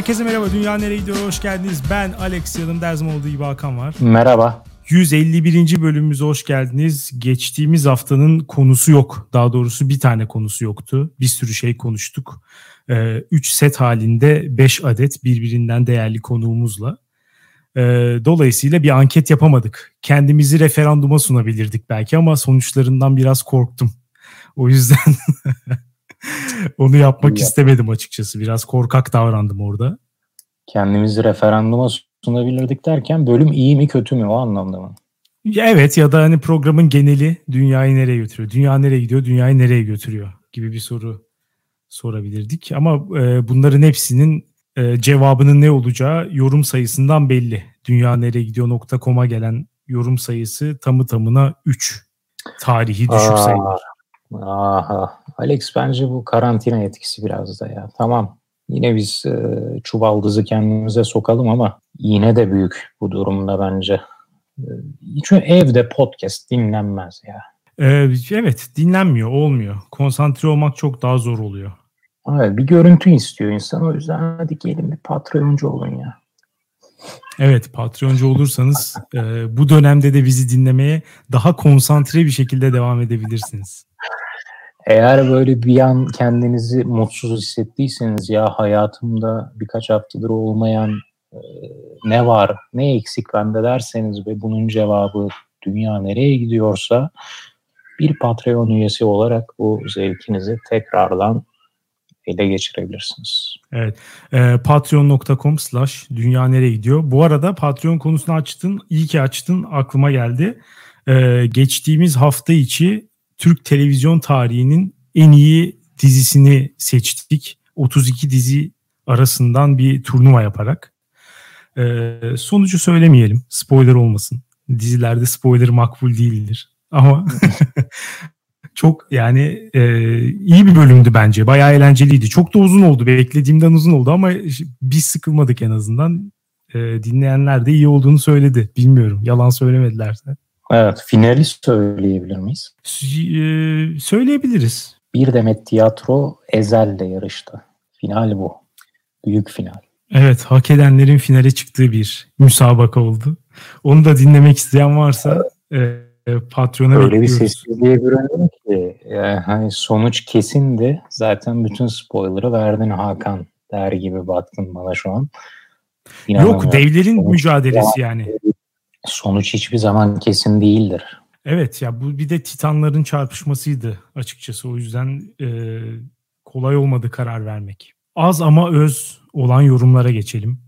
Herkese merhaba. Dünya nereye gidiyor? Hoş geldiniz. Ben Alex yanımda her zaman olduğu gibi Hakan var. Merhaba. 151. bölümümüze hoş geldiniz. Geçtiğimiz haftanın konusu yok. Daha doğrusu bir tane konusu yoktu. Bir sürü şey konuştuk. 3 ee, set halinde 5 adet birbirinden değerli konuğumuzla. Ee, dolayısıyla bir anket yapamadık. Kendimizi referanduma sunabilirdik belki ama sonuçlarından biraz korktum. O yüzden onu yapmak istemedim açıkçası. Biraz korkak davrandım orada. Kendimizi referanduma sunabilirdik derken bölüm iyi mi kötü mü o anlamda mı? Ya evet ya da hani programın geneli dünyayı nereye götürüyor? Dünya nereye gidiyor? Dünyayı nereye götürüyor? Gibi bir soru sorabilirdik. Ama e, bunların hepsinin e, cevabının ne olacağı yorum sayısından belli. Dünya nereye gidiyor.com'a gelen yorum sayısı tamı tamına 3. Tarihi düşük sayılar. Aha. Alex bence bu karantina etkisi biraz da ya. Tamam. Yine biz e, çuvaldızı kendimize sokalım ama yine de büyük bu durumda bence. E, çünkü evde podcast dinlenmez ya. Ee, evet dinlenmiyor olmuyor. Konsantre olmak çok daha zor oluyor. Evet bir görüntü istiyor insan o yüzden hadi gelin bir patroncu olun ya. Evet patroncu olursanız e, bu dönemde de bizi dinlemeye daha konsantre bir şekilde devam edebilirsiniz. Eğer böyle bir an kendinizi mutsuz hissettiyseniz ya hayatımda birkaç haftadır olmayan e, ne var, ne eksik bende derseniz ve bunun cevabı dünya nereye gidiyorsa bir Patreon üyesi olarak bu zevkinizi tekrardan ele geçirebilirsiniz. Evet. E, Patreon.com slash dünya nereye gidiyor. Bu arada Patreon konusunu açtın. İyi ki açtın. Aklıma geldi. E, geçtiğimiz hafta içi Türk televizyon tarihinin en iyi dizisini seçtik. 32 dizi arasından bir turnuva yaparak. Ee, sonucu söylemeyelim. Spoiler olmasın. Dizilerde spoiler makbul değildir. Ama çok yani e, iyi bir bölümdü bence. Bayağı eğlenceliydi. Çok da uzun oldu. Beklediğimden uzun oldu ama biz sıkılmadık en azından. E, dinleyenler de iyi olduğunu söyledi. Bilmiyorum. Yalan söylemedilerse. Evet, finali söyleyebilir miyiz? Ee, söyleyebiliriz. Bir Demet Tiyatro Ezel'le yarıştı. Final bu. Büyük final. Evet, hak edenlerin finale çıktığı bir müsabaka oldu. Onu da dinlemek isteyen varsa e, Patreon'a Öyle bekliyoruz. bir sessizliğe büründüm ki yani e, hani sonuç kesindi. Zaten bütün spoiler'ı verdin Hakan der gibi baktın bana şu an. Yok devlerin mücadelesi yani sonuç hiçbir zaman kesin değildir. Evet ya bu bir de titanların çarpışmasıydı açıkçası. O yüzden e, kolay olmadı karar vermek. Az ama öz olan yorumlara geçelim.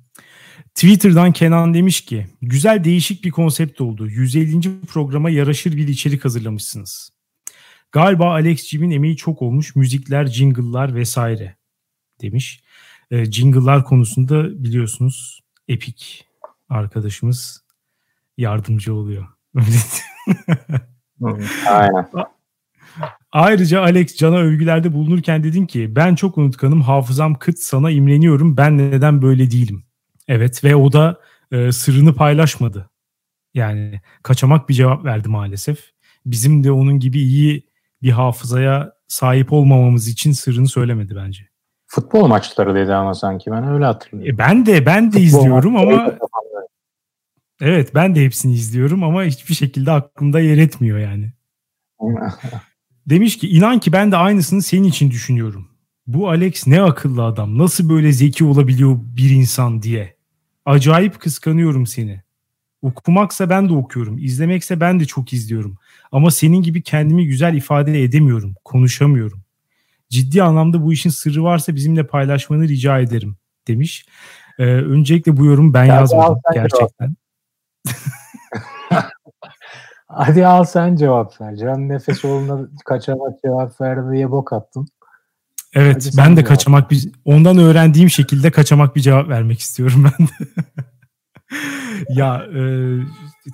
Twitter'dan Kenan demiş ki güzel değişik bir konsept oldu. 150. programa yaraşır bir içerik hazırlamışsınız. Galiba Alex Jim'in emeği çok olmuş. Müzikler, jingle'lar vesaire demiş. E, jingle'lar konusunda biliyorsunuz Epic arkadaşımız yardımcı oluyor. Aynen. Ayrıca Alex Can'a övgülerde bulunurken dedin ki ben çok unutkanım hafızam kıt sana imreniyorum ben neden böyle değilim. Evet ve o da e, sırrını paylaşmadı. Yani kaçamak bir cevap verdi maalesef. Bizim de onun gibi iyi bir hafızaya sahip olmamamız için sırrını söylemedi bence. Futbol maçları dedi ama sanki ben öyle hatırlıyorum. E ben de ben de Futbol izliyorum ama Evet ben de hepsini izliyorum ama hiçbir şekilde aklımda yer etmiyor yani. Demiş ki inan ki ben de aynısını senin için düşünüyorum. Bu Alex ne akıllı adam. Nasıl böyle zeki olabiliyor bir insan diye. Acayip kıskanıyorum seni. Okumaksa ben de okuyorum. İzlemekse ben de çok izliyorum. Ama senin gibi kendimi güzel ifade edemiyorum. Konuşamıyorum. Ciddi anlamda bu işin sırrı varsa bizimle paylaşmanı rica ederim demiş. Ee, öncelikle bu yorum ben ya yazmadım gerçekten. Hadi al sen cevap ver. Can Nefesoğlu'na kaçamak cevap verdi diye bok attın. Evet Hadi ben de kaçamak bir ondan öğrendiğim şekilde kaçamak bir cevap vermek istiyorum ben de. ya e,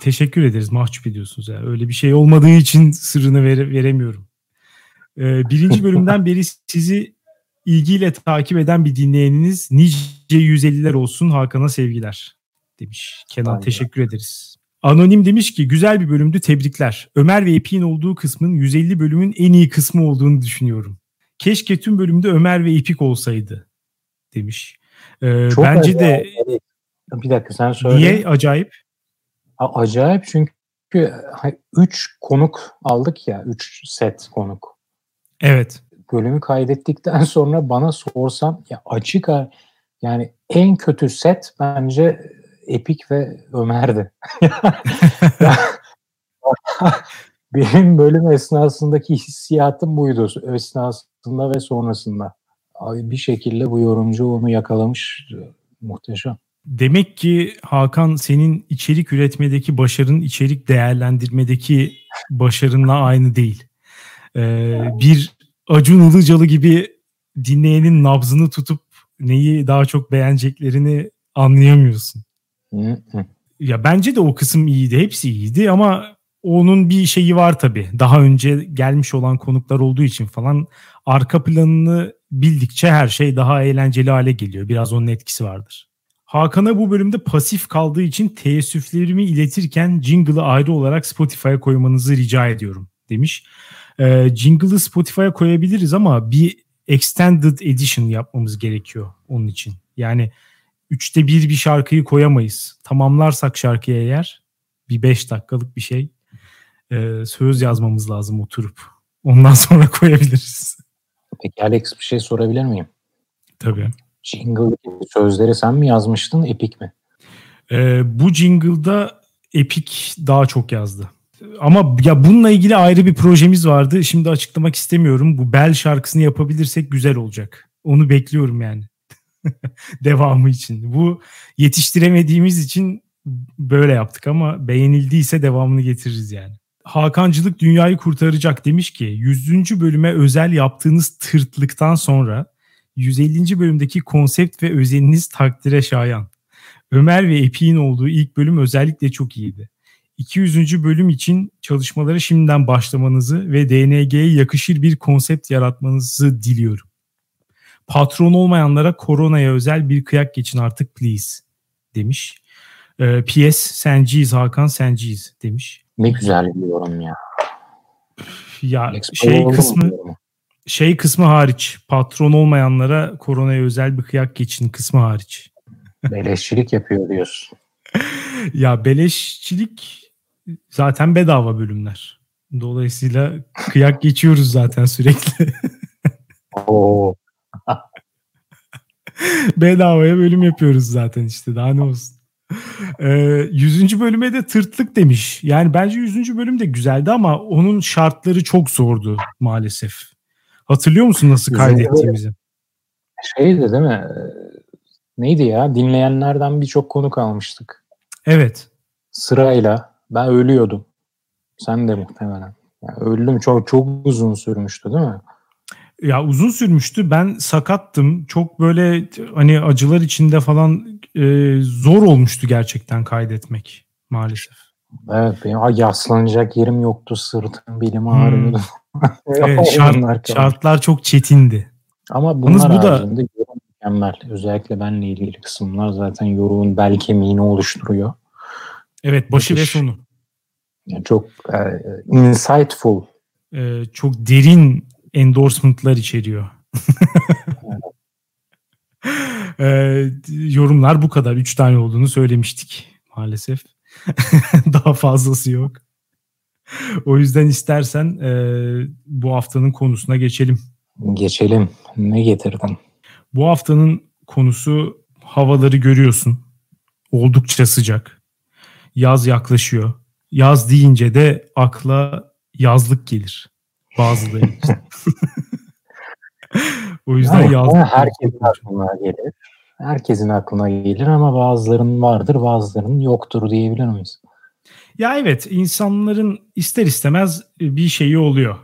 teşekkür ederiz mahcup ediyorsunuz ya. Öyle bir şey olmadığı için sırrını vere, veremiyorum. E, birinci bölümden beri sizi ilgiyle takip eden bir dinleyeniniz nice 150'ler olsun Hakan'a sevgiler demiş. Kenan Aynen. teşekkür ederiz. Anonim demiş ki güzel bir bölümdü tebrikler. Ömer ve Epik'in olduğu kısmın 150 bölümün en iyi kısmı olduğunu düşünüyorum. Keşke tüm bölümde Ömer ve Epik olsaydı demiş. Ee, Çok bence acayip. de bir dakika sen söyle. Niye acayip? acayip çünkü 3 konuk aldık ya 3 set konuk. Evet. Bölümü kaydettikten sonra bana sorsan ya açık yani en kötü set bence Epik ve Ömer'di. Benim bölüm esnasındaki hissiyatım buydu. Esnasında ve sonrasında. Abi bir şekilde bu yorumcu onu yakalamış. Muhteşem. Demek ki Hakan senin içerik üretmedeki başarın içerik değerlendirmedeki başarınla aynı değil. Ee, bir Acun Ilıcalı gibi dinleyenin nabzını tutup neyi daha çok beğeneceklerini anlayamıyorsun. Ya bence de o kısım iyiydi. Hepsi iyiydi ama onun bir şeyi var tabii. Daha önce gelmiş olan konuklar olduğu için falan arka planını bildikçe her şey daha eğlenceli hale geliyor. Biraz onun etkisi vardır. Hakan'a bu bölümde pasif kaldığı için teessüflerimi iletirken jingle'ı ayrı olarak Spotify'a koymanızı rica ediyorum demiş. Ee, jingle'ı Spotify'a koyabiliriz ama bir extended edition yapmamız gerekiyor onun için. Yani üçte bir bir şarkıyı koyamayız. Tamamlarsak şarkıya eğer bir beş dakikalık bir şey e, söz yazmamız lazım oturup. Ondan sonra koyabiliriz. Peki Alex bir şey sorabilir miyim? Tabii. Jingle sözleri sen mi yazmıştın, Epic mi? Ee, bu jingle'da Epic daha çok yazdı. Ama ya bununla ilgili ayrı bir projemiz vardı. Şimdi açıklamak istemiyorum. Bu Bel şarkısını yapabilirsek güzel olacak. Onu bekliyorum yani. Devamı için. Bu yetiştiremediğimiz için böyle yaptık ama beğenildiyse devamını getiririz yani. Hakancılık dünyayı kurtaracak demiş ki 100. bölüme özel yaptığınız tırtlıktan sonra 150. bölümdeki konsept ve özeniniz takdire şayan. Ömer ve Epik'in olduğu ilk bölüm özellikle çok iyiydi. 200. bölüm için çalışmalara şimdiden başlamanızı ve DNG'ye yakışır bir konsept yaratmanızı diliyorum. Patron olmayanlara koronaya özel bir kıyak geçin artık please demiş. Ee, PS senciyiz Hakan senciyiz demiş. Ne güzel bir yorum ya. Ya şey kısmı şey kısmı hariç patron olmayanlara koronaya özel bir kıyak geçin kısmı hariç. Beleşçilik yapıyor diyorsun. ya beleşçilik zaten bedava bölümler. Dolayısıyla kıyak geçiyoruz zaten sürekli. Oo. Bedavaya bölüm yapıyoruz zaten işte daha ne olsun. Ee, 100. bölüme de tırtlık demiş. Yani bence 100. bölüm de güzeldi ama onun şartları çok zordu maalesef. Hatırlıyor musun nasıl kaydettiğimizi? Şeydi değil mi? Neydi ya? Dinleyenlerden birçok konu kalmıştık. Evet. Sırayla. Ben ölüyordum. Sen de muhtemelen. Yani öldüm. Çok çok uzun sürmüştü değil mi? Ya uzun sürmüştü. Ben sakattım. Çok böyle hani acılar içinde falan e, zor olmuştu gerçekten kaydetmek maalesef. Evet benim yaslanacak yerim yoktu. Sırtım belim ağrıyordu. Hmm. evet, şart, şartlar çok çetindi. Ama bunlar bu da mükemmel. Özellikle benle ilgili kısımlar zaten yoruğun bel kemiğini oluşturuyor. Evet başı Müthiş. ve sonu. Yani çok e, insightful. E, çok derin endorsement'lar içeriyor. e, yorumlar bu kadar. Üç tane olduğunu söylemiştik maalesef. Daha fazlası yok. O yüzden istersen e, bu haftanın konusuna geçelim. Geçelim. Ne getirdin? Bu haftanın konusu havaları görüyorsun. Oldukça sıcak. Yaz yaklaşıyor. Yaz deyince de akla yazlık gelir. Bazıları için. o yüzden yani, yazlık. Herkesin aklına gelir. Herkesin aklına gelir ama bazılarının vardır bazılarının yoktur diyebilir miyiz? Ya evet insanların ister istemez bir şeyi oluyor.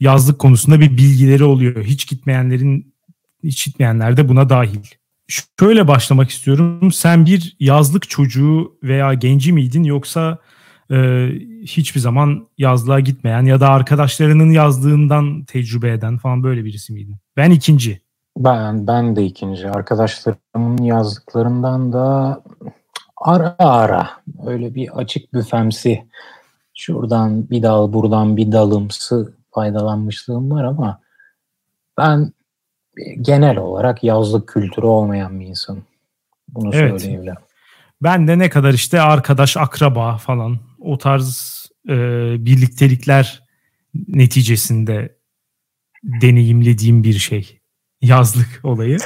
Yazlık konusunda bir bilgileri oluyor. Hiç gitmeyenlerin hiç gitmeyenler de buna dahil. Şöyle başlamak istiyorum. Sen bir yazlık çocuğu veya genci miydin yoksa e, hiçbir zaman yazlığa gitmeyen ya da arkadaşlarının yazdığından tecrübe eden falan böyle birisi miydin? Ben ikinci. Ben ben de ikinci. Arkadaşlarımın yazdıklarından da ara ara öyle bir açık büfemsi şuradan bir dal buradan bir dalımsı faydalanmışlığım var ama ben genel olarak yazlık kültürü olmayan bir insan. Bunu evet. söyleyebilirim. Ben de ne kadar işte arkadaş, akraba falan o tarz e, birliktelikler neticesinde deneyimlediğim bir şey yazlık olayı.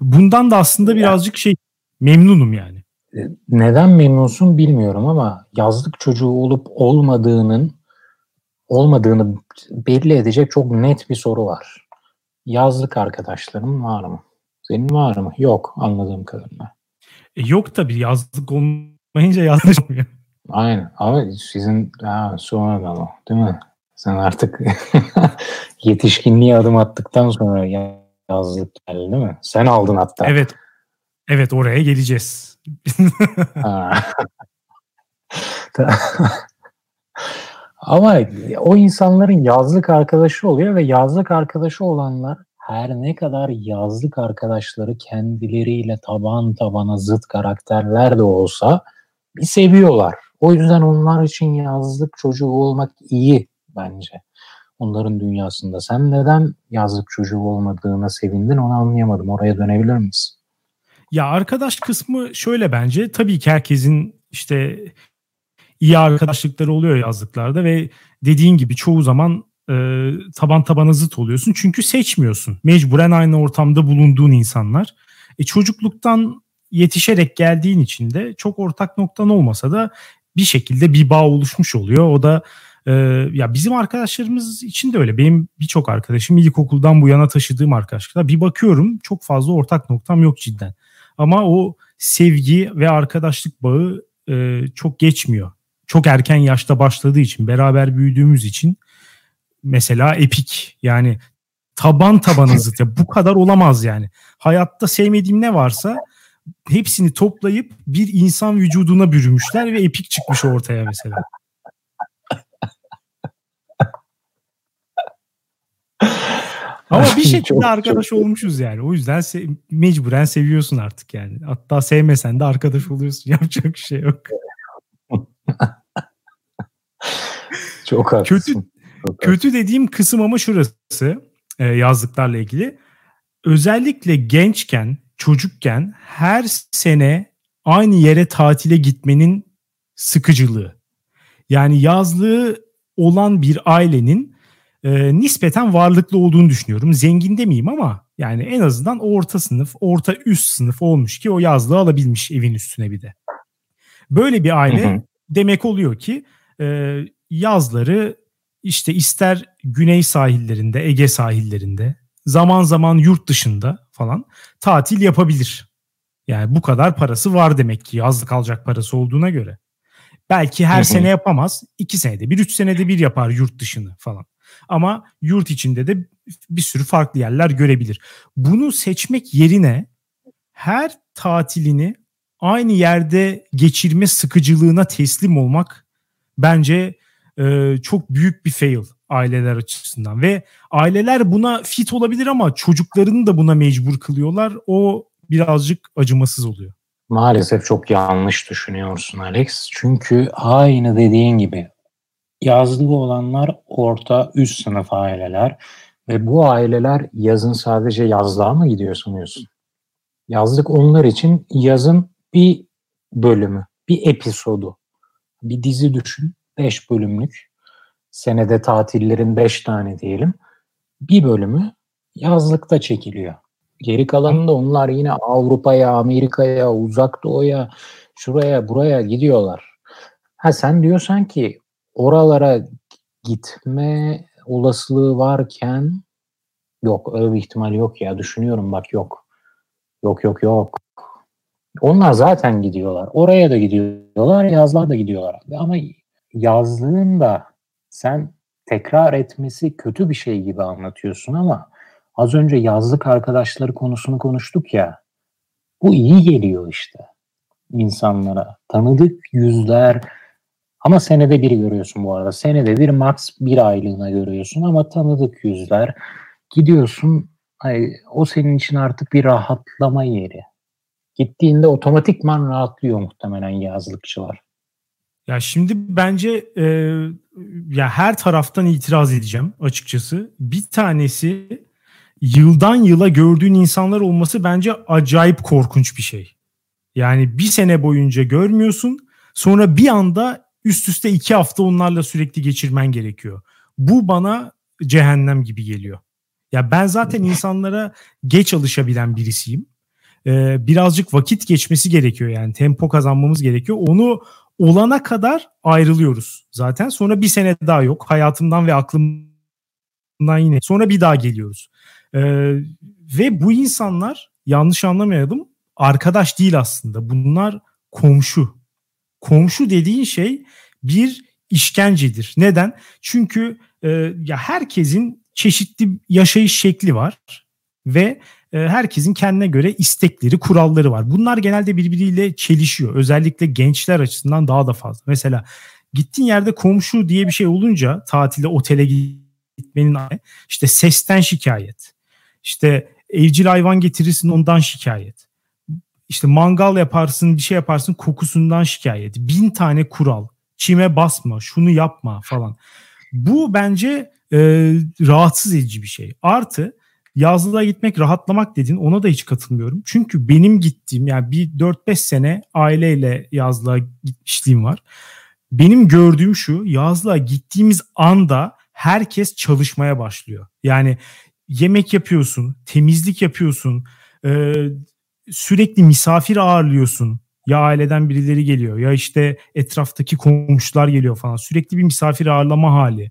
Bundan da aslında birazcık şey memnunum yani. E, neden memnunsun bilmiyorum ama yazlık çocuğu olup olmadığının olmadığını belli edecek çok net bir soru var. Yazlık arkadaşlarım var mı? Senin var mı? Yok anladığım kadarıyla. E yok tabii yazlık olmayınca yazlık olmuyor. Aynen ama sizin ha, sonradan o değil mi? Sen artık yetişkinliğe adım attıktan sonra yazlık geldi değil mi? Sen aldın hatta. Evet. Evet oraya geleceğiz. Ama o insanların yazlık arkadaşı oluyor ve yazlık arkadaşı olanlar her ne kadar yazlık arkadaşları kendileriyle taban tabana zıt karakterler de olsa bir seviyorlar. O yüzden onlar için yazlık çocuğu olmak iyi bence. Onların dünyasında. Sen neden yazlık çocuğu olmadığına sevindin onu anlayamadım. Oraya dönebilir miyiz? Ya arkadaş kısmı şöyle bence. Tabii ki herkesin işte iyi arkadaşlıkları oluyor yazlıklarda ve dediğin gibi çoğu zaman e, taban tabana zıt oluyorsun. Çünkü seçmiyorsun. Mecburen aynı ortamda bulunduğun insanlar. E, çocukluktan yetişerek geldiğin için de çok ortak noktan olmasa da bir şekilde bir bağ oluşmuş oluyor. O da e, ya bizim arkadaşlarımız için de öyle. Benim birçok arkadaşım ilkokuldan bu yana taşıdığım arkadaşlar. Bir bakıyorum çok fazla ortak noktam yok cidden. Ama o sevgi ve arkadaşlık bağı e, çok geçmiyor. Çok erken yaşta başladığı için, beraber büyüdüğümüz için mesela epik yani taban taban zıt ya bu kadar olamaz yani. Hayatta sevmediğim ne varsa hepsini toplayıp bir insan vücuduna bürümüşler ve epik çıkmış ortaya mesela. Ama bir şekilde çok, arkadaş çok. olmuşuz yani. O yüzden se- mecburen seviyorsun artık yani. Hatta sevmesen de arkadaş oluyorsun. Yapacak bir şey yok. çok haklısın. Kötü, çok kötü dediğim kısım ama şurası e, yazlıklarla ilgili. Özellikle gençken, çocukken her sene aynı yere tatile gitmenin sıkıcılığı. Yani yazlığı olan bir ailenin e, nispeten varlıklı olduğunu düşünüyorum. Zengin demeyeyim ama yani en azından orta sınıf, orta üst sınıf olmuş ki o yazlığı alabilmiş evin üstüne bir de. Böyle bir aile hı hı. demek oluyor ki e, yazları işte ister güney sahillerinde, Ege sahillerinde, zaman zaman yurt dışında falan tatil yapabilir. Yani bu kadar parası var demek ki yazlık alacak parası olduğuna göre. Belki her sene yapamaz. iki senede bir, üç senede bir yapar yurt dışını falan. Ama yurt içinde de bir sürü farklı yerler görebilir. Bunu seçmek yerine her tatilini aynı yerde geçirme sıkıcılığına teslim olmak bence e, çok büyük bir fail aileler açısından ve aileler buna fit olabilir ama çocuklarını da buna mecbur kılıyorlar. O birazcık acımasız oluyor. Maalesef çok yanlış düşünüyorsun Alex. Çünkü aynı dediğin gibi yazlığı olanlar orta üst sınıf aileler ve bu aileler yazın sadece yazlığa mı gidiyor sanıyorsun? Yazlık onlar için yazın bir bölümü, bir episodu. Bir dizi düşün, 5 bölümlük. Senede tatillerin 5 tane diyelim. Bir bölümü yazlıkta çekiliyor. Geri kalanında onlar yine Avrupa'ya, Amerika'ya, Uzak Doğu'ya, şuraya, buraya gidiyorlar. Ha sen diyorsan ki oralara gitme olasılığı varken yok öyle bir ihtimal yok ya düşünüyorum bak yok. Yok yok yok. Onlar zaten gidiyorlar. Oraya da gidiyorlar, yazlar da gidiyorlar. Ama yazlığın da sen tekrar etmesi kötü bir şey gibi anlatıyorsun ama az önce yazlık arkadaşları konusunu konuştuk ya. Bu iyi geliyor işte insanlara. Tanıdık yüzler, ama senede bir görüyorsun bu arada. Senede bir max bir aylığına görüyorsun ama tanıdık yüzler. Gidiyorsun hani o senin için artık bir rahatlama yeri. Gittiğinde otomatikman rahatlıyor muhtemelen yazlıkçılar. Ya şimdi bence e, ya her taraftan itiraz edeceğim açıkçası. Bir tanesi yıldan yıla gördüğün insanlar olması bence acayip korkunç bir şey. Yani bir sene boyunca görmüyorsun sonra bir anda üst üste iki hafta onlarla sürekli geçirmen gerekiyor. Bu bana cehennem gibi geliyor. Ya ben zaten insanlara geç alışabilen birisiyim. Ee, birazcık vakit geçmesi gerekiyor yani tempo kazanmamız gerekiyor. Onu olana kadar ayrılıyoruz zaten. Sonra bir sene daha yok. Hayatımdan ve aklımdan yine. Sonra bir daha geliyoruz. Ee, ve bu insanlar yanlış anlamayalım arkadaş değil aslında. Bunlar komşu. Komşu dediğin şey bir işkencedir. Neden? Çünkü e, ya herkesin çeşitli yaşayış şekli var ve herkesin kendine göre istekleri, kuralları var. Bunlar genelde birbiriyle çelişiyor. Özellikle gençler açısından daha da fazla. Mesela gittiğin yerde komşu diye bir şey olunca tatilde otele gitmenin işte sesten şikayet. İşte evcil hayvan getirirsin ondan şikayet. İşte mangal yaparsın bir şey yaparsın kokusundan şikayet. Bin tane kural. Çime basma şunu yapma falan. Bu bence e, rahatsız edici bir şey. Artı yazlığa gitmek rahatlamak dedin ona da hiç katılmıyorum. Çünkü benim gittiğim yani bir 4-5 sene aileyle yazlığa gitmişliğim var. Benim gördüğüm şu yazlığa gittiğimiz anda herkes çalışmaya başlıyor. Yani yemek yapıyorsun, temizlik yapıyorsun, e, sürekli misafir ağırlıyorsun. Ya aileden birileri geliyor ya işte etraftaki komşular geliyor falan. Sürekli bir misafir ağırlama hali.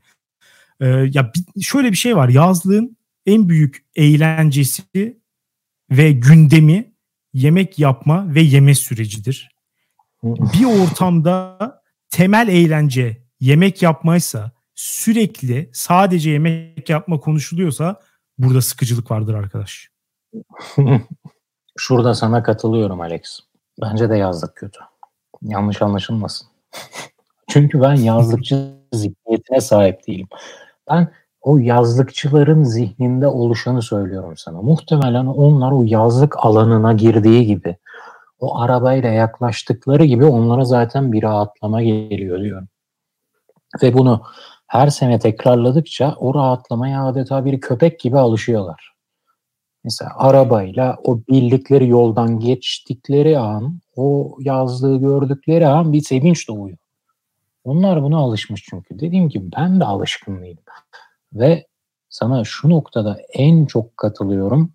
Ee, ya şöyle bir şey var. Yazlığın en büyük eğlencesi ve gündemi yemek yapma ve yeme sürecidir. Bir ortamda temel eğlence yemek yapmaysa sürekli sadece yemek yapma konuşuluyorsa burada sıkıcılık vardır arkadaş. Şurada sana katılıyorum Alex. Bence de yazlık kötü. Yanlış anlaşılmasın. Çünkü ben yazlıkçı zihniyetine sahip değilim. Ben o yazlıkçıların zihninde oluşanı söylüyorum sana. Muhtemelen onlar o yazlık alanına girdiği gibi, o arabayla yaklaştıkları gibi onlara zaten bir rahatlama geliyor diyorum. Ve bunu her sene tekrarladıkça o rahatlamaya adeta bir köpek gibi alışıyorlar. Mesela arabayla o bildikleri yoldan geçtikleri an, o yazlığı gördükleri an bir sevinç doğuyor. Onlar buna alışmış çünkü. Dediğim gibi ben de alışkın değilim. Ve sana şu noktada en çok katılıyorum.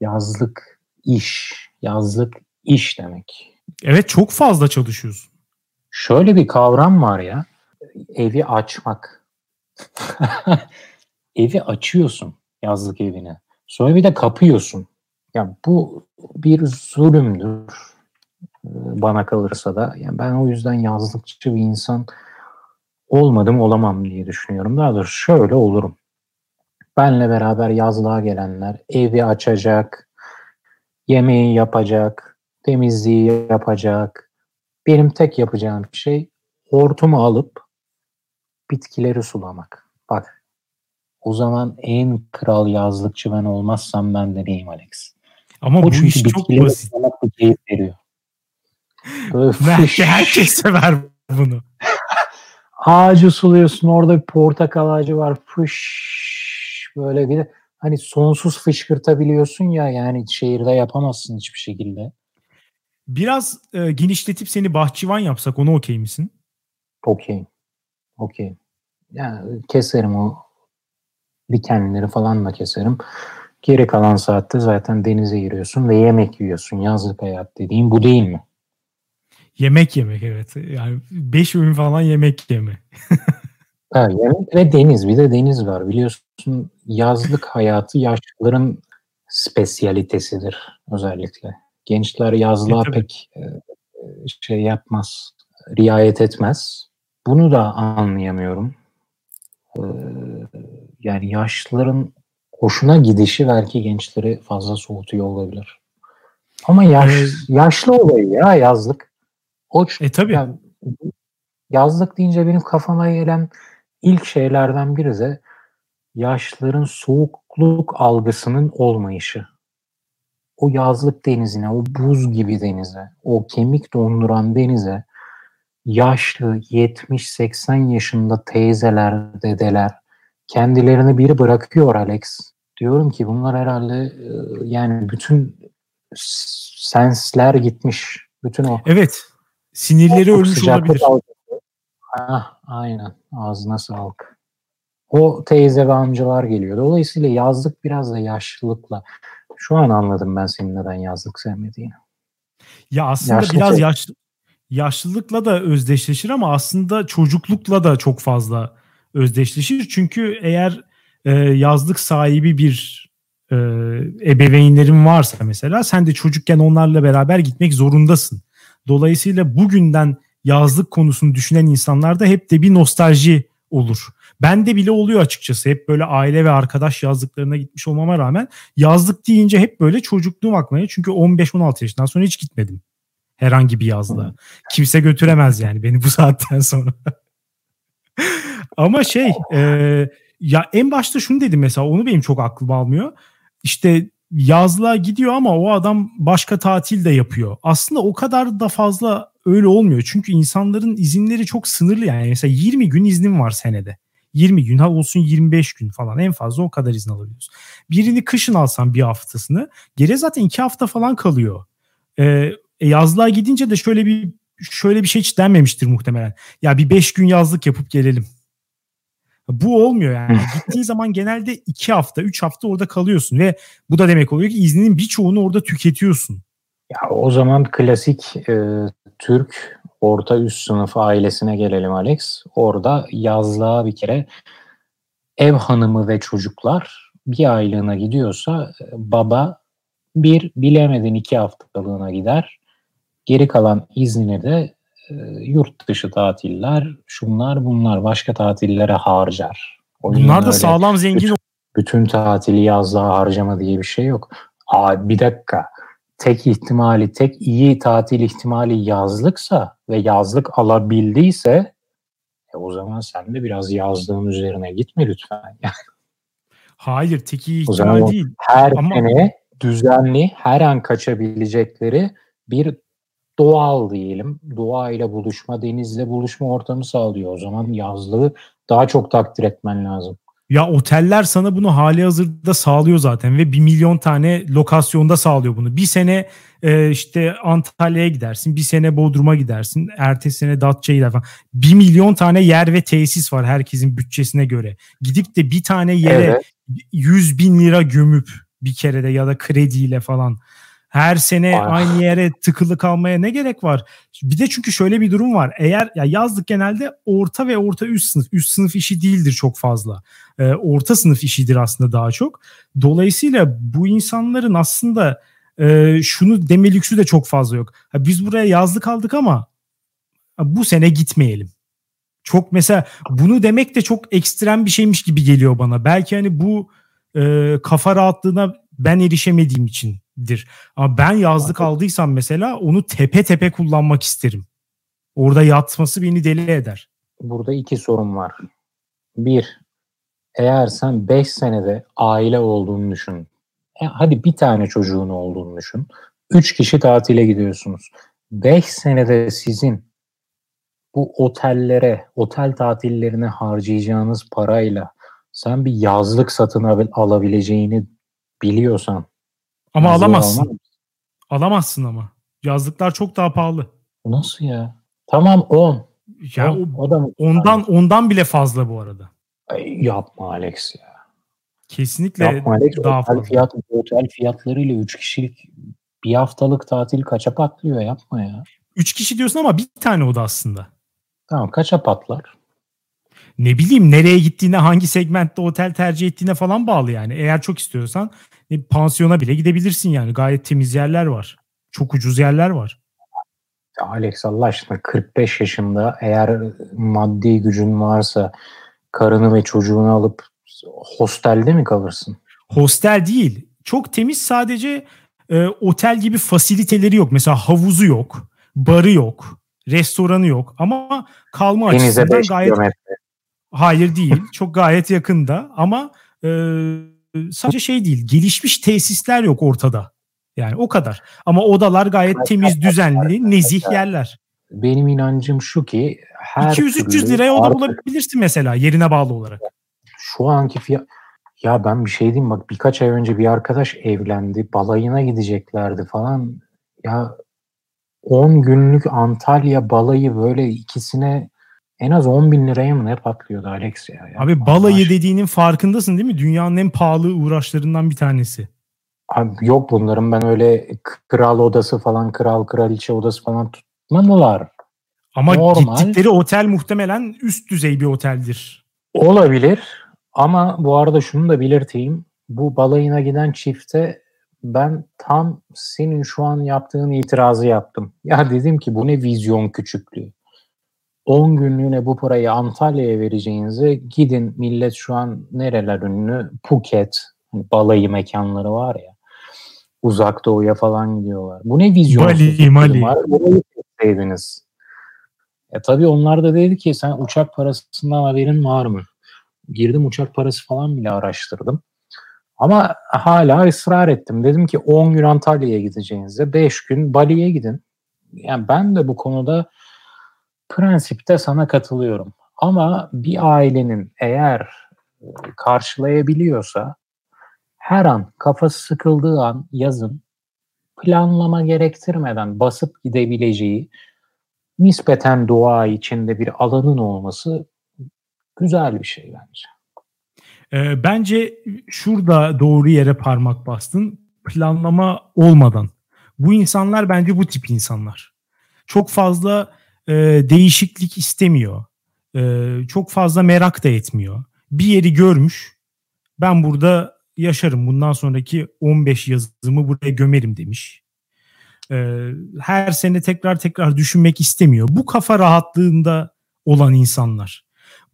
Yazlık iş, yazlık iş demek. Evet çok fazla çalışıyorsun. Şöyle bir kavram var ya. Evi açmak. evi açıyorsun yazlık evine. Sonra bir de kapıyorsun. Ya bu bir zulümdür bana kalırsa da. Yani ben o yüzden yazlıkçı bir insan olmadım olamam diye düşünüyorum. Daha doğrusu şöyle olurum. Benle beraber yazlığa gelenler evi açacak, yemeği yapacak, temizliği yapacak. Benim tek yapacağım şey hortumu alıp bitkileri sulamak. Bak o zaman en kral yazlıkçı ben olmazsam ben de neyim Alex? Ama o bu iş çok basit. Bir keyif veriyor. Belki herkes sever bunu. Ağacı suluyorsun orada bir portakal ağacı var. Fış böyle bir de hani sonsuz fışkırtabiliyorsun ya yani şehirde yapamazsın hiçbir şekilde. Biraz e, genişletip seni bahçıvan yapsak onu okey misin? Okey. Okey. Yani keserim o dikenleri falan da keserim. Geri kalan saatte zaten denize giriyorsun ve yemek yiyorsun. Yazlık hayat dediğim bu değil mi? Yemek yemek evet. Yani 5 öğün falan yemek yeme. ha, yemek ve deniz. Bir de deniz var. Biliyorsun yazlık hayatı yaşlıların spesiyalitesidir özellikle. Gençler yazlığa e, pek e, şey yapmaz, riayet etmez. Bunu da anlayamıyorum. Ee, yani yaşlıların hoşuna gidişi belki gençleri fazla soğutuyor olabilir. Ama yaş, yaşlı olayı ya yazlık. O e tabii. Yani, yazlık deyince benim kafama gelen ilk şeylerden biri de yaşlıların soğukluk algısının olmayışı. O yazlık denizine, o buz gibi denize, o kemik donduran denize yaşlı 70-80 yaşında teyzeler, dedeler kendilerini biri bırakıyor Alex. diyorum ki bunlar herhalde e, yani bütün sensler gitmiş. Bütün o. Evet. Sinirleri o, ölmüş olabilir. Ah, aynen. Ağzına sağlık. O teyze ve amcalar geliyor. Dolayısıyla yazlık biraz da yaşlılıkla. Şu an anladım ben senin neden yazlık sevmediğini. Ya aslında Yaşlı biraz yaş, yaşlılıkla da özdeşleşir ama aslında çocuklukla da çok fazla özdeşleşir. Çünkü eğer e, yazlık sahibi bir e, ebeveynlerin varsa mesela sen de çocukken onlarla beraber gitmek zorundasın. Dolayısıyla bugünden yazlık konusunu düşünen insanlarda hep de bir nostalji olur. Ben de bile oluyor açıkçası. Hep böyle aile ve arkadaş yazlıklarına gitmiş olmama rağmen yazlık deyince hep böyle çocukluğum aklıma. Çünkü 15-16 yaşından sonra hiç gitmedim. Herhangi bir yazlığa. Kimse götüremez yani beni bu saatten sonra. Ama şey e, ya en başta şunu dedim mesela onu benim çok aklım almıyor. İşte yazlığa gidiyor ama o adam başka tatil de yapıyor. Aslında o kadar da fazla öyle olmuyor. Çünkü insanların izinleri çok sınırlı yani. Mesela 20 gün iznim var senede. 20 gün ha olsun 25 gün falan en fazla o kadar izin alabiliyorsun. Birini kışın alsan bir haftasını geri zaten iki hafta falan kalıyor. Ee, e, yazlığa gidince de şöyle bir şöyle bir şey hiç denmemiştir muhtemelen. Ya bir 5 gün yazlık yapıp gelelim. Bu olmuyor yani. Gittiğin zaman genelde 2 hafta 3 hafta orada kalıyorsun ve bu da demek oluyor ki izninin birçoğunu orada tüketiyorsun. Ya o zaman klasik e, Türk orta üst sınıf ailesine gelelim Alex. Orada yazlığa bir kere ev hanımı ve çocuklar bir aylığına gidiyorsa baba bir bilemedin iki haftalığına gider. Geri kalan iznini de e, yurt dışı tatiller, şunlar bunlar başka tatillere harcar. O bunlar da sağlam zengin. Bütün, bütün tatili yazlığa harcama diye bir şey yok. Aa, bir dakika tek ihtimali, tek iyi tatil ihtimali yazlıksa ve yazlık alabildiyse e o zaman sen de biraz yazdığın üzerine gitme lütfen. Hayır, tek iyi ihtimal değil. Her Ama... sene düzenli, her an kaçabilecekleri bir doğal diyelim. Doğayla buluşma, denizle buluşma ortamı sağlıyor. O zaman yazlığı daha çok takdir etmen lazım. Ya oteller sana bunu hali hazırda sağlıyor zaten ve bir milyon tane lokasyonda sağlıyor bunu. Bir sene e, işte Antalya'ya gidersin, bir sene Bodrum'a gidersin, ertesi sene Datça'ya gider falan. Bir milyon tane yer ve tesis var herkesin bütçesine göre. Gidip de bir tane yere evet. 100 bin lira gömüp bir kerede ya da krediyle falan her sene Ay. aynı yere tıkılı kalmaya ne gerek var? Bir de çünkü şöyle bir durum var. Eğer ya yazlık genelde orta ve orta üst sınıf. Üst sınıf işi değildir çok fazla. Ee, orta sınıf işidir aslında daha çok. Dolayısıyla bu insanların aslında e, şunu deme lüksü de çok fazla yok. Ha, biz buraya yazlık aldık ama bu sene gitmeyelim. Çok mesela bunu demek de çok ekstrem bir şeymiş gibi geliyor bana. Belki hani bu e, kafa rahatlığına ben erişemediğim içindir. Ama ben yazlık aldıysam mesela onu tepe tepe kullanmak isterim. Orada yatması beni deli eder. Burada iki sorun var. Bir, eğer sen 5 senede aile olduğunu düşün. E, hadi bir tane çocuğun olduğunu düşün. 3 kişi tatile gidiyorsunuz. 5 senede sizin bu otellere, otel tatillerine harcayacağınız parayla sen bir yazlık satın alabileceğini biliyorsan. Ama alamazsın. Alamazsın ama. Yazlıklar çok daha pahalı. Nasıl ya? Tamam 10. Ya o, o da ondan ondan bile fazla bu arada. Ay, yapma Alex ya. Kesinlikle yapma Alex. daha otel fazla. Fiyat, otel fiyatlarıyla 3 kişilik bir haftalık tatil kaça patlıyor yapma ya. 3 kişi diyorsun ama bir tane oda aslında. Tamam kaça patlar? Ne bileyim nereye gittiğine hangi segmentte otel tercih ettiğine falan bağlı yani. Eğer çok istiyorsan e, pansiyona bile gidebilirsin yani. Gayet temiz yerler var. Çok ucuz yerler var. Alex Allah aşkına 45 yaşında eğer maddi gücün varsa karını ve çocuğunu alıp hostelde mi kalırsın? Hostel değil. Çok temiz sadece e, otel gibi fasiliteleri yok. Mesela havuzu yok, barı yok, restoranı yok ama kalma Denize açısından gayet kilometre. Hayır değil. Çok gayet yakında ama e, sadece şey değil. Gelişmiş tesisler yok ortada. Yani o kadar. Ama odalar gayet temiz, düzenli, nezih yerler. Benim inancım şu ki her 200-300 liraya oda artık, bulabilirsin mesela yerine bağlı olarak. Şu anki fiyat Ya ben bir şey diyeyim bak birkaç ay önce bir arkadaş evlendi. Balayına gideceklerdi falan. Ya 10 günlük Antalya balayı böyle ikisine en az 10 bin liraya mı ne patlıyordu Alex ya? ya Abi balayı Allah dediğinin farkındasın değil mi? Dünyanın en pahalı uğraşlarından bir tanesi. Abi yok bunların ben öyle kral odası falan, kral kraliçe odası falan tutmadılar. Ama Normal. gittikleri otel muhtemelen üst düzey bir oteldir. Olabilir ama bu arada şunu da belirteyim. Bu balayına giden çifte ben tam senin şu an yaptığın itirazı yaptım. Ya dedim ki bu ne vizyon küçüklüğü. 10 günlüğüne bu parayı Antalya'ya vereceğinize gidin millet şu an nereler ünlü? Phuket, hani balayı mekanları var ya. Uzak doğuya falan gidiyorlar. Bu ne vizyon? Bali, Mali. Var? Burayı sevdiniz. E tabii onlar da dedi ki sen uçak parasından haberin var mı? Girdim uçak parası falan bile araştırdım. Ama hala ısrar ettim. Dedim ki 10 gün Antalya'ya gideceğinizde 5 gün Bali'ye gidin. Yani ben de bu konuda prensipte sana katılıyorum. Ama bir ailenin eğer e, karşılayabiliyorsa her an kafası sıkıldığı an yazın planlama gerektirmeden basıp gidebileceği nispeten doğa içinde bir alanın olması güzel bir şey bence. E, bence şurada doğru yere parmak bastın. Planlama olmadan. Bu insanlar bence bu tip insanlar. Çok fazla e, değişiklik istemiyor. E, çok fazla merak da etmiyor. Bir yeri görmüş. Ben burada yaşarım. Bundan sonraki 15 yazımı buraya gömerim demiş. E, her sene tekrar tekrar düşünmek istemiyor. Bu kafa rahatlığında olan insanlar.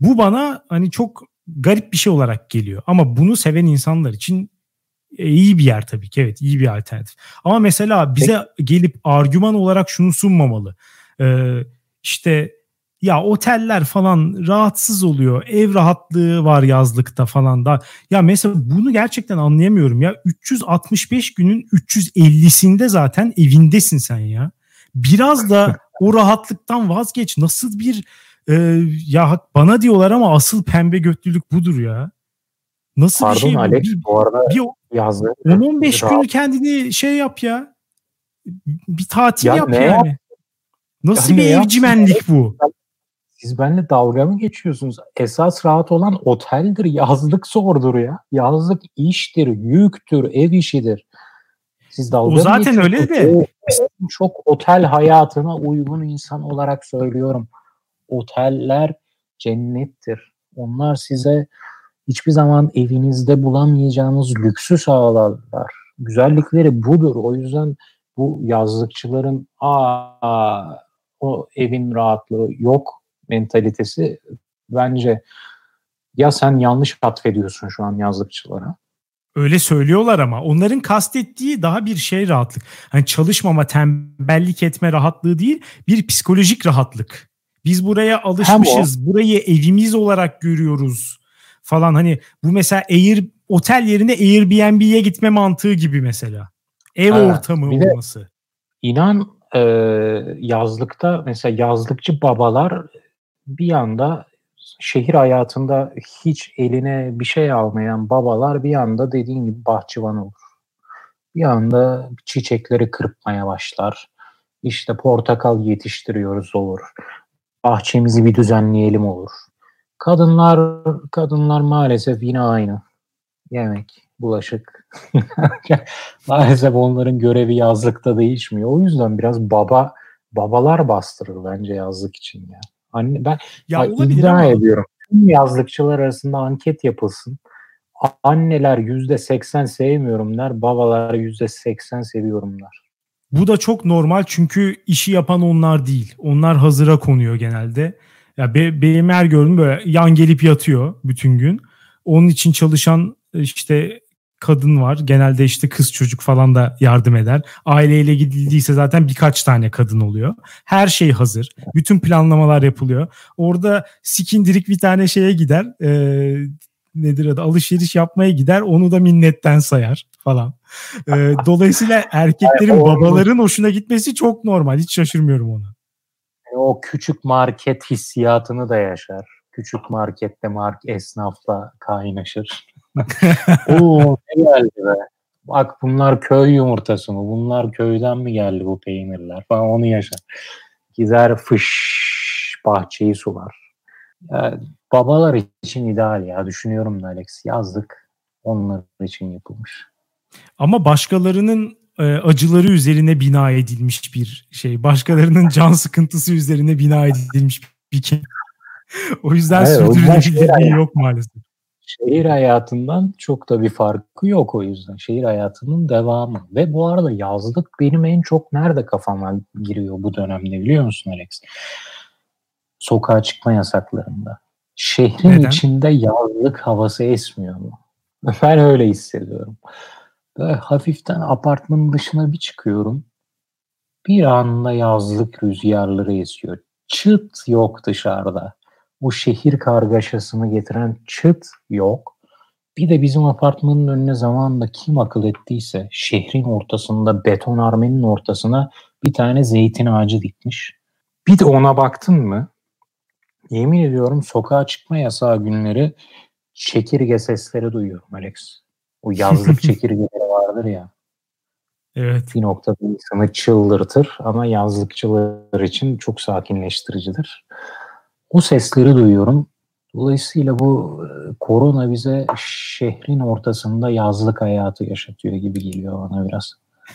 Bu bana hani çok garip bir şey olarak geliyor. Ama bunu seven insanlar için e, iyi bir yer tabii ki. Evet iyi bir alternatif. Ama mesela bize gelip argüman olarak şunu sunmamalı. Ee, işte ya oteller falan rahatsız oluyor. Ev rahatlığı var yazlıkta falan da. Ya mesela bunu gerçekten anlayamıyorum ya. 365 günün 350'sinde zaten evindesin sen ya. Biraz da o rahatlıktan vazgeç. Nasıl bir e, ya bana diyorlar ama asıl pembe götlülük budur ya. Nasıl Pardon, bir şey bu? Alex, bir, bu arada bir, yazdı. 10-15 gün kendini şey yap ya. Bir tatil ya yap yani. Yap? Nasıl ya bir evcimenlik bu? Siz benimle dalga mı geçiyorsunuz? Esas rahat olan oteldir. Yazlık zordur ya. Yazlık iştir, yüktür, ev işidir. Siz dalga o zaten öyle de. çok otel hayatına uygun insan olarak söylüyorum oteller cennettir. Onlar size hiçbir zaman evinizde bulamayacağınız lüksü sağlarlar. Güzellikleri budur. O yüzden bu yazlıkçıların aa o evin rahatlığı yok mentalitesi bence ya sen yanlış atfediyorsun şu an yazlıkçılara. Öyle söylüyorlar ama onların kastettiği daha bir şey rahatlık. Hani çalışmama, tembellik etme rahatlığı değil, bir psikolojik rahatlık. Biz buraya alışmışız. Burayı evimiz olarak görüyoruz falan. Hani bu mesela Air otel yerine Airbnb'ye gitme mantığı gibi mesela. Ev evet, ortamı olması. İnan e, yazlıkta mesela yazlıkçı babalar bir anda şehir hayatında hiç eline bir şey almayan babalar bir anda dediğin gibi bahçıvan olur. Bir anda çiçekleri kırpmaya başlar. İşte portakal yetiştiriyoruz olur bahçemizi bir düzenleyelim olur. Kadınlar kadınlar maalesef yine aynı. Yemek, bulaşık. maalesef onların görevi yazlıkta değişmiyor. O yüzden biraz baba babalar bastırır bence yazlık için ya. Anne ben ya iddia ama. ediyorum. Tüm yazlıkçılar arasında anket yapılsın. Anneler yüzde seksen sevmiyorum der, babalar yüzde seksen seviyorum der. Bu da çok normal çünkü işi yapan onlar değil. Onlar hazıra konuyor genelde. Ya be, benim her gördüğüm böyle yan gelip yatıyor bütün gün. Onun için çalışan işte kadın var. Genelde işte kız çocuk falan da yardım eder. Aileyle gidildiyse zaten birkaç tane kadın oluyor. Her şey hazır. Bütün planlamalar yapılıyor. Orada sikindirik bir tane şeye gider. Ee, nedir adı alışveriş yapmaya gider onu da minnetten sayar falan. Ee, dolayısıyla erkeklerin babaların hoşuna gitmesi çok normal. Hiç şaşırmıyorum ona. O küçük market hissiyatını da yaşar. Küçük markette mark esnafla kaynaşır. Oo ne geldi be. Bak bunlar köy yumurtası mı? Bunlar köyden mi geldi bu peynirler falan onu yaşa. Gider fış bahçeyi sular. Yani babalar için ideal ya. Düşünüyorum da Alex. Yazlık onlar için yapılmış. Ama başkalarının e, acıları üzerine bina edilmiş bir şey. Başkalarının can sıkıntısı üzerine bina edilmiş bir şey. o yüzden evet, sürdürülebilirliği yok maalesef. Şehir hayatından çok da bir farkı yok o yüzden. Şehir hayatının devamı. Ve bu arada yazlık benim en çok nerede kafama giriyor bu dönemde biliyor musun Alex? Sokağa çıkma yasaklarında. Şehrin Neden? içinde yazlık havası esmiyor mu? Ben öyle hissediyorum. Böyle hafiften apartmanın dışına bir çıkıyorum. Bir anda yazlık rüzgarları esiyor. Çıt yok dışarıda. Bu şehir kargaşasını getiren çıt yok. Bir de bizim apartmanın önüne zamanında kim akıl ettiyse şehrin ortasında beton armenin ortasına bir tane zeytin ağacı dikmiş. Bir de ona baktın mı? Yemin ediyorum sokağa çıkma yasağı günleri çekirge sesleri duyuyorum Alex. O yazlık çekirgeleri vardır ya. Evet. Bir noktada insanı çıldırtır ama yazlıkçılar için çok sakinleştiricidir. O sesleri duyuyorum. Dolayısıyla bu e, korona bize şehrin ortasında yazlık hayatı yaşatıyor gibi geliyor bana biraz.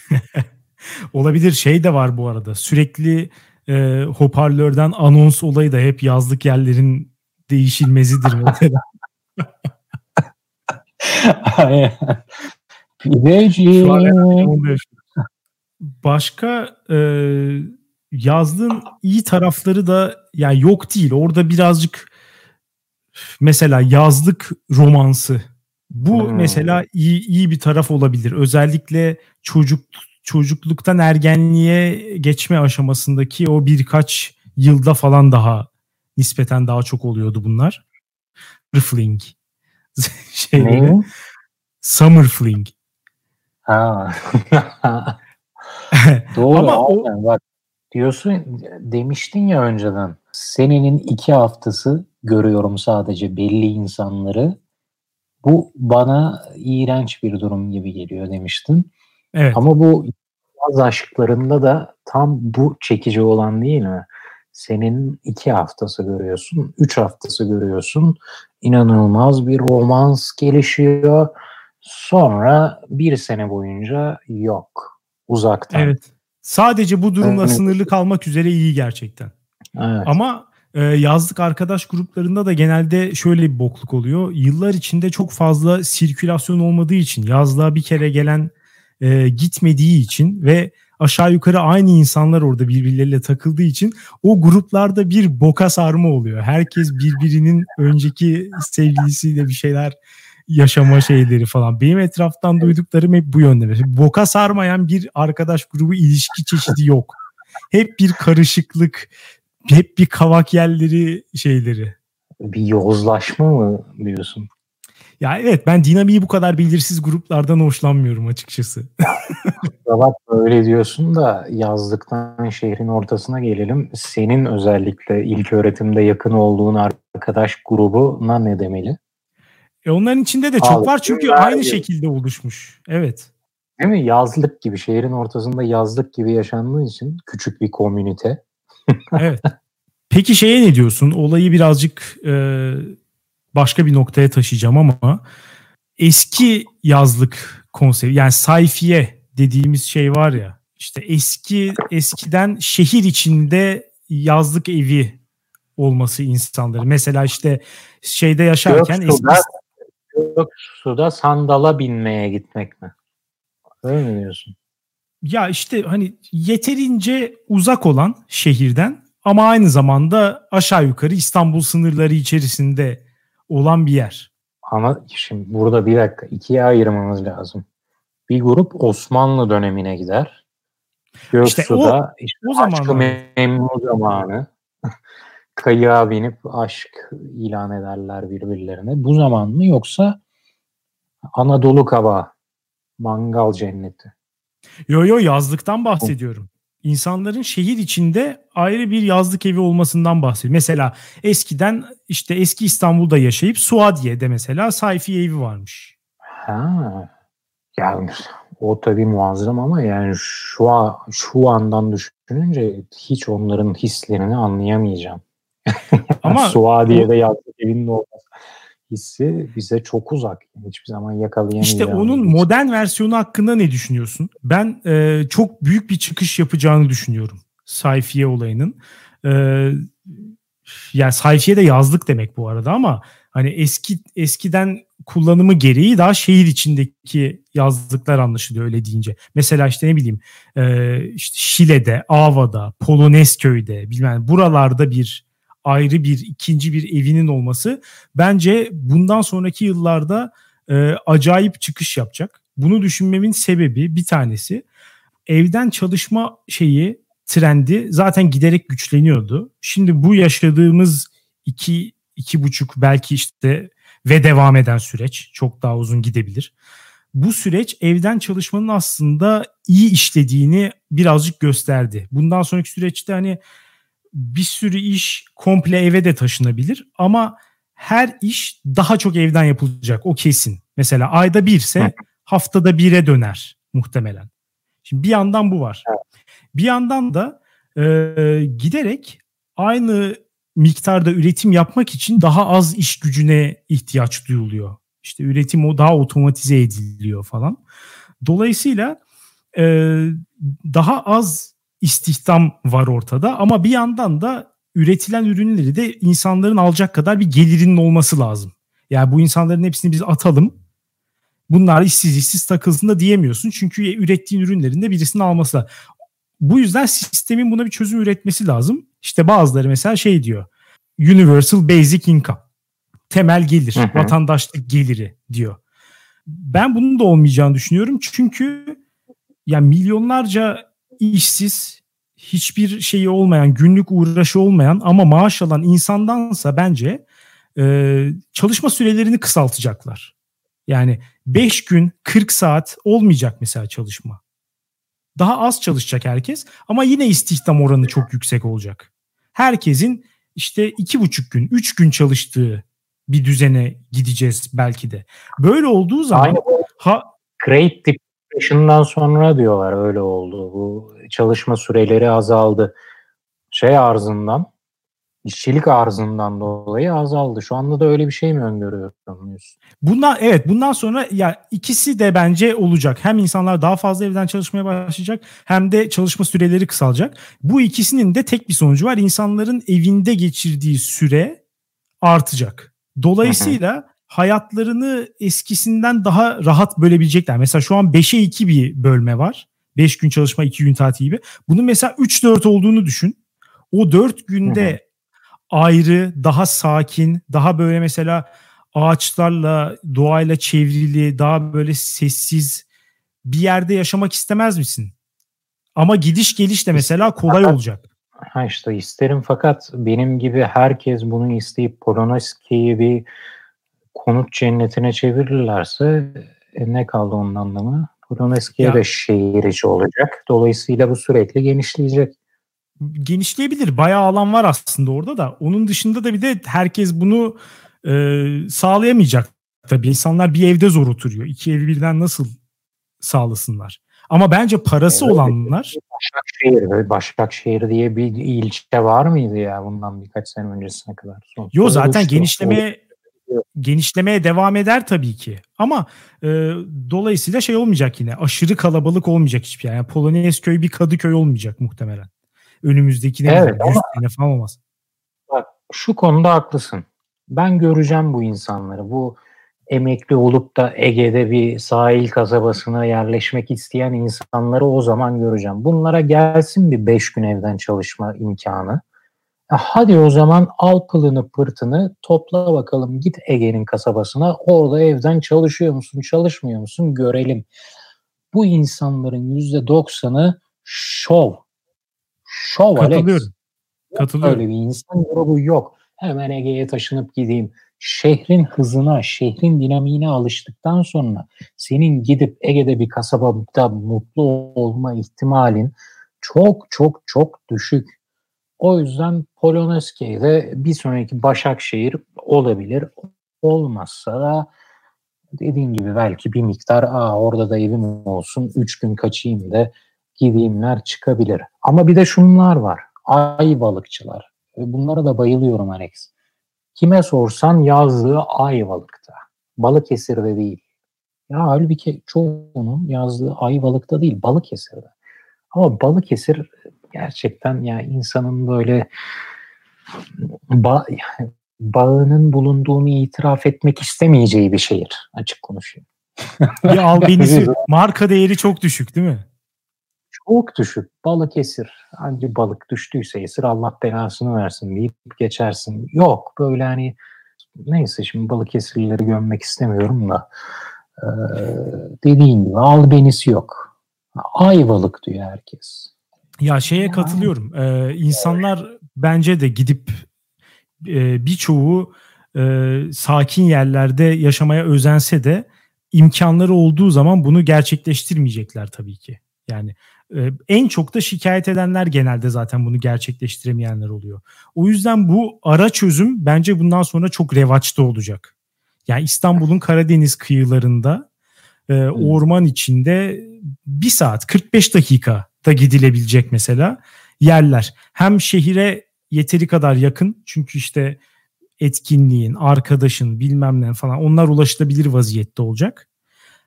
Olabilir şey de var bu arada. Sürekli e, hoparlörden anons olayı da hep yazlık yerlerin değişilmezidir mesela. Pideci. Başka e, yazlığın iyi tarafları da yani yok değil. Orada birazcık mesela yazlık romansı. Bu hmm. mesela iyi iyi bir taraf olabilir. Özellikle çocuk çocukluktan ergenliğe geçme aşamasındaki o birkaç yılda falan daha nispeten daha çok oluyordu bunlar. Fling. Şeyleri. Summer Fling. Ha. Doğru Ama o, bak diyorsun demiştin ya önceden senenin iki haftası görüyorum sadece belli insanları. Bu bana iğrenç bir durum gibi geliyor demiştin. Evet. Ama bu yaz aşklarında da tam bu çekici olan değil mi? Senin iki haftası görüyorsun, üç haftası görüyorsun. İnanılmaz bir romans gelişiyor. Sonra bir sene boyunca yok. Uzaktan. Evet. Sadece bu durumla evet. sınırlı kalmak üzere iyi gerçekten. Evet. Ama e, yazlık arkadaş gruplarında da genelde şöyle bir bokluk oluyor. Yıllar içinde çok fazla sirkülasyon olmadığı için yazlığa bir kere gelen e, gitmediği için ve aşağı yukarı aynı insanlar orada birbirleriyle takıldığı için o gruplarda bir boka sarma oluyor. Herkes birbirinin önceki sevgilisiyle bir şeyler yaşama şeyleri falan. Benim etraftan duyduklarım hep bu yönde. Boka sarmayan bir arkadaş grubu ilişki çeşidi yok. Hep bir karışıklık, hep bir kavak yerleri şeyleri. Bir yozlaşma mı diyorsun? Ya evet ben dinamiği bu kadar belirsiz gruplardan hoşlanmıyorum açıkçası. Bak öyle diyorsun da yazlıktan şehrin ortasına gelelim. Senin özellikle ilk öğretimde yakın olduğun arkadaş grubuna ne demeli? E onların içinde de çok Abi, var çünkü aynı şekilde oluşmuş. Evet. Değil mi? Yazlık gibi, şehrin ortasında yazlık gibi yaşandığı için küçük bir komünite. evet. Peki şeye ne diyorsun? Olayı birazcık e, başka bir noktaya taşıyacağım ama eski yazlık konsepti yani sayfiye dediğimiz şey var ya işte eski eskiden şehir içinde yazlık evi olması insanları. Mesela işte şeyde yaşarken eski... Göksu'da sandala binmeye gitmek mi? Öyle mi diyorsun? Ya işte hani yeterince uzak olan şehirden ama aynı zamanda aşağı yukarı İstanbul sınırları içerisinde olan bir yer. Ama şimdi burada bir dakika ikiye ayırmamız lazım. Bir grup Osmanlı dönemine gider. Göksu'da işte o, işte o aşkı memnu zamanı. Kayığa binip aşk ilan ederler birbirlerine. Bu zaman mı yoksa Anadolu Kaba, Mangal Cenneti? Yo yo yazlıktan bahsediyorum. İnsanların şehir içinde ayrı bir yazlık evi olmasından bahsediyor. Mesela eskiden işte eski İstanbul'da yaşayıp Suadiye'de mesela sayfi evi varmış. Ha. Yani o tabii muazzam ama yani şu an, şu andan düşününce hiç onların hislerini anlayamayacağım. Ama Suadiye'de yazlık evinin olması hissi bize çok uzak. Hiçbir zaman yakalayamayacağım. İşte onun modern versiyonu hakkında ne düşünüyorsun? Ben e, çok büyük bir çıkış yapacağını düşünüyorum. Sayfiye olayının. E, yani sayfiye de yazlık demek bu arada ama hani eski eskiden kullanımı gereği daha şehir içindeki yazlıklar anlaşılıyor öyle deyince. Mesela işte ne bileyim e, işte Şile'de, Ava'da, Polonezköy'de bilmem buralarda bir ayrı bir ikinci bir evinin olması bence bundan sonraki yıllarda e, acayip çıkış yapacak. Bunu düşünmemin sebebi bir tanesi evden çalışma şeyi trendi zaten giderek güçleniyordu. Şimdi bu yaşadığımız iki iki buçuk belki işte ve devam eden süreç çok daha uzun gidebilir. Bu süreç evden çalışmanın aslında iyi işlediğini birazcık gösterdi. Bundan sonraki süreçte hani bir sürü iş komple eve de taşınabilir ama her iş daha çok evden yapılacak o kesin. Mesela ayda birse haftada bire döner muhtemelen. Şimdi bir yandan bu var. Bir yandan da e, giderek aynı miktarda üretim yapmak için daha az iş gücüne ihtiyaç duyuluyor. İşte üretim o daha otomatize ediliyor falan. Dolayısıyla e, daha az istihdam var ortada ama bir yandan da üretilen ürünleri de insanların alacak kadar bir gelirinin olması lazım. Yani bu insanların hepsini biz atalım. Bunlar işsiz işsiz takılsın da diyemiyorsun. Çünkü ürettiğin ürünlerin de birisinin alması lazım. Bu yüzden sistemin buna bir çözüm üretmesi lazım. İşte bazıları mesela şey diyor. Universal Basic Income. Temel gelir, hı hı. vatandaşlık geliri diyor. Ben bunun da olmayacağını düşünüyorum. Çünkü yani milyonlarca işsiz, hiçbir şeyi olmayan, günlük uğraşı olmayan ama maaş alan insandansa bence e, çalışma sürelerini kısaltacaklar. Yani 5 gün 40 saat olmayacak mesela çalışma. Daha az çalışacak herkes ama yine istihdam oranı çok yüksek olacak. Herkesin işte iki buçuk gün, üç gün çalıştığı bir düzene gideceğiz belki de. Böyle olduğu zaman Aynen. ha Great Depression'dan sonra diyorlar öyle oldu. Bu çalışma süreleri azaldı. Şey arzından, işçilik arzından dolayı azaldı. Şu anda da öyle bir şey mi öngörüyorsunuz? Bundan evet bundan sonra ya ikisi de bence olacak. Hem insanlar daha fazla evden çalışmaya başlayacak hem de çalışma süreleri kısalacak. Bu ikisinin de tek bir sonucu var. İnsanların evinde geçirdiği süre artacak. Dolayısıyla hayatlarını eskisinden daha rahat bölebilecekler. Mesela şu an 5'e 2 bir bölme var. 5 gün çalışma 2 gün tatil gibi. Bunun mesela 3-4 olduğunu düşün. O 4 günde Hı-hı. ayrı, daha sakin, daha böyle mesela ağaçlarla, doğayla çevrili, daha böyle sessiz bir yerde yaşamak istemez misin? Ama gidiş geliş de mesela kolay fakat, olacak. Ha işte isterim fakat benim gibi herkes bunu isteyip Polonezki'yi bir konut cennetine çevirirlerse e, ne kaldı onun anlamı? Polonezki'ye de şehir içi olacak. Dolayısıyla bu sürekli genişleyecek. Genişleyebilir. Bayağı alan var aslında orada da. Onun dışında da bir de herkes bunu e, sağlayamayacak. Tabii insanlar bir evde zor oturuyor. İki evi birden nasıl sağlasınlar? Ama bence parası evet, olanlar Başakşehir, Başakşehir diye bir ilçe var mıydı ya bundan birkaç sene öncesine kadar? Sonuçta Yo zaten genişlemeye genişlemeye devam eder tabii ki. Ama e, dolayısıyla şey olmayacak yine. Aşırı kalabalık olmayacak hiçbir yer. Yani Polonezköy bir Kadıköy olmayacak muhtemelen. Önümüzdeki ne evet, ama, 100 sene falan olmaz. Bak şu konuda haklısın. Ben göreceğim bu insanları. Bu emekli olup da Ege'de bir sahil kasabasına yerleşmek isteyen insanları o zaman göreceğim. Bunlara gelsin bir 5 gün evden çalışma imkanı. Hadi o zaman al pılını pırtını topla bakalım git Ege'nin kasabasına orada evden çalışıyor musun çalışmıyor musun görelim. Bu insanların yüzde doksanı şov. Şov Katılıyorum. Alex. Katılıyorum. Öyle bir insan grubu yok. Hemen Ege'ye taşınıp gideyim. Şehrin hızına, şehrin dinamiğine alıştıktan sonra senin gidip Ege'de bir kasabada mutlu olma ihtimalin çok çok çok düşük. O yüzden Polonezköy'de bir sonraki Başakşehir olabilir. Olmazsa da dediğim gibi belki bir miktar Aa, orada da evim olsun 3 gün kaçayım da gideyimler çıkabilir. Ama bir de şunlar var. Ay balıkçılar. Bunlara da bayılıyorum Alex. Kime sorsan yazdığı Ayvalık'ta. Balıkesir'de değil. Ya halbuki çoğunun yazdığı Ayvalık'ta değil Balıkesir'de. Ama Balıkesir gerçekten ya insanın böyle ba bağının bulunduğunu itiraf etmek istemeyeceği bir şehir. Açık konuşayım. Bir albenisi marka değeri çok düşük değil mi? Çok düşük. Balık esir. Hangi balık düştüyse esir Allah belasını versin deyip geçersin. Yok böyle hani neyse şimdi balık esirleri gömmek istemiyorum da ee, dediğin gibi albenisi yok. Ayvalık diyor herkes. Ya şeye katılıyorum. Ee, insanlar bence de gidip e, birçoğu e, sakin yerlerde yaşamaya özense de imkanları olduğu zaman bunu gerçekleştirmeyecekler tabii ki. Yani e, en çok da şikayet edenler genelde zaten bunu gerçekleştiremeyenler oluyor. O yüzden bu ara çözüm bence bundan sonra çok revaçta olacak. Yani İstanbul'un Karadeniz kıyılarında e, orman içinde bir saat 45 dakika da gidilebilecek mesela yerler. Hem şehire yeteri kadar yakın çünkü işte etkinliğin, arkadaşın bilmem ne falan onlar ulaşılabilir vaziyette olacak.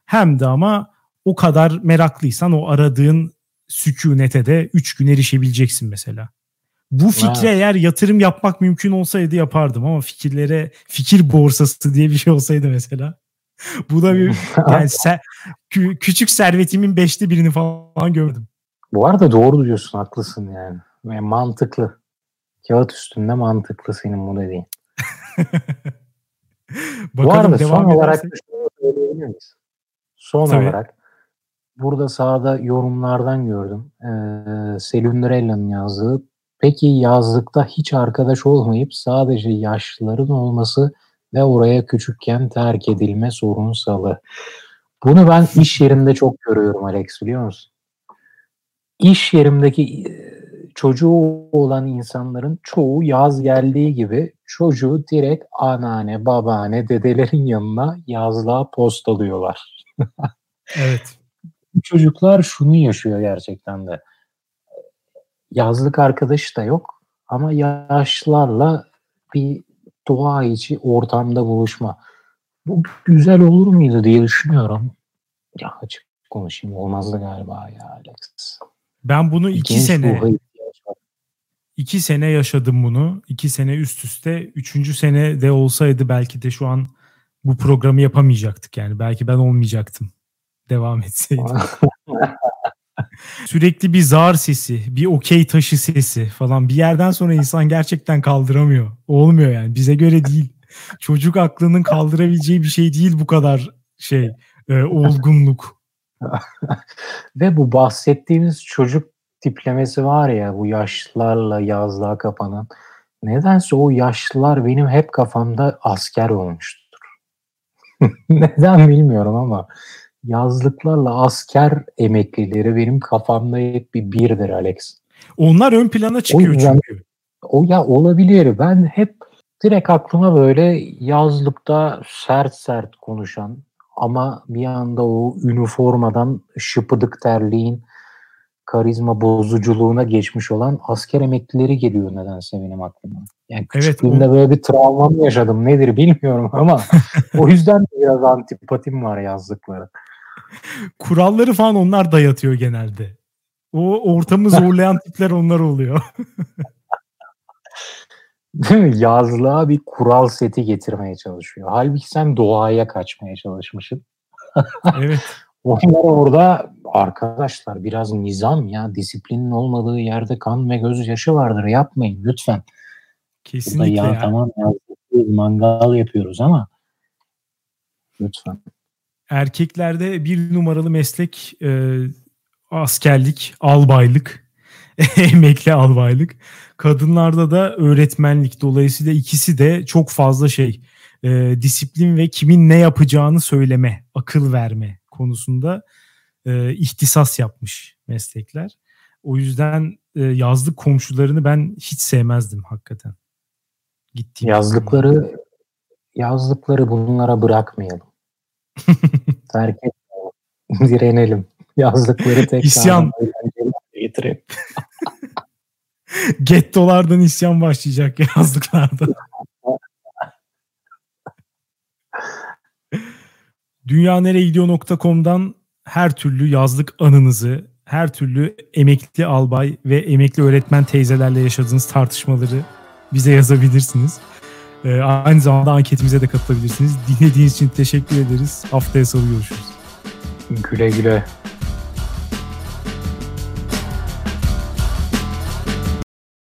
Hem de ama o kadar meraklıysan o aradığın sükunete de 3 gün erişebileceksin mesela. Bu fikre wow. eğer yatırım yapmak mümkün olsaydı yapardım ama fikirlere fikir borsası diye bir şey olsaydı mesela. Bu da bir yani ser, kü, küçük servetimin beşte birini falan gördüm. Bu arada doğru diyorsun haklısın yani. yani mantıklı. Kağıt üstünde mantıklı senin bu dediğin. bu arada son olarak söyleyebilir miyiz? Son Tabii. olarak burada sağda yorumlardan gördüm. Ee, Selundrella'nın yazdığı Peki yazlıkta hiç arkadaş olmayıp sadece yaşlıların olması ve oraya küçükken terk edilme sorunsalı. Bunu ben iş yerinde çok görüyorum Alex biliyor musun? İş yerimdeki çocuğu olan insanların çoğu yaz geldiği gibi çocuğu direkt anneanne, babaanne, dedelerin yanına yazlığa postalıyorlar. evet. Çocuklar şunu yaşıyor gerçekten de yazlık arkadaş da yok ama yaşlarla bir doğa içi ortamda buluşma. Bu güzel olur muydu diye düşünüyorum. Ya açık konuşayım olmazdı galiba ya Alex. Ben bunu iki Genç sene iki sene yaşadım bunu. iki sene üst üste. Üçüncü sene de olsaydı belki de şu an bu programı yapamayacaktık yani. Belki ben olmayacaktım. Devam etseydim. Sürekli bir zar sesi, bir okey taşı sesi falan. Bir yerden sonra insan gerçekten kaldıramıyor. Olmuyor yani. Bize göre değil. Çocuk aklının kaldırabileceği bir şey değil bu kadar şey e, olgunluk. Ve bu bahsettiğimiz çocuk tiplemesi var ya bu yaşlılarla yazlığa kapanan. Nedense o yaşlılar benim hep kafamda asker olmuştur. Neden bilmiyorum ama yazlıklarla asker emeklileri benim kafamda hep bir birdir Alex. Onlar ön plana çıkıyor o yüzden, çünkü. O ya olabilir. Ben hep direkt aklıma böyle yazlıkta sert sert konuşan ama bir anda o üniformadan şıpıdık terliğin karizma bozuculuğuna geçmiş olan asker emeklileri geliyor nedense benim aklıma. Yani küçüklüğümde evet, o... böyle bir travmam yaşadım nedir bilmiyorum ama o yüzden biraz antipatim var yazlıklara. Kuralları falan onlar dayatıyor genelde. O ortamı zorlayan tipler onlar oluyor. Değil mi? Yazlığa bir kural seti getirmeye çalışıyor. Halbuki sen doğaya kaçmaya çalışmışsın. evet. Onlar orada arkadaşlar biraz nizam ya disiplinin olmadığı yerde kan ve gözyaşı vardır yapmayın lütfen. Kesinlikle ya. ya. Tamam ya mangal yapıyoruz ama lütfen erkeklerde bir numaralı meslek e, askerlik, albaylık, emekli albaylık. Kadınlarda da öğretmenlik. Dolayısıyla ikisi de çok fazla şey e, disiplin ve kimin ne yapacağını söyleme, akıl verme konusunda e, ihtisas yapmış meslekler. O yüzden e, yazlık komşularını ben hiç sevmezdim hakikaten. Gittiğim yazlıkları zaman. yazlıkları bunlara bırakmayalım. Terk etmeyelim. Direnelim. Yazlıkları tekrar İsyan. Getirelim. Gettolardan isyan başlayacak yazlıklarda. Dünyanereyegidiyor.com'dan her türlü yazlık anınızı, her türlü emekli albay ve emekli öğretmen teyzelerle yaşadığınız tartışmaları bize yazabilirsiniz. Ee, aynı zamanda anketimize de katılabilirsiniz. Dinlediğiniz için teşekkür ederiz. Haftaya salı görüşürüz. Güle güle.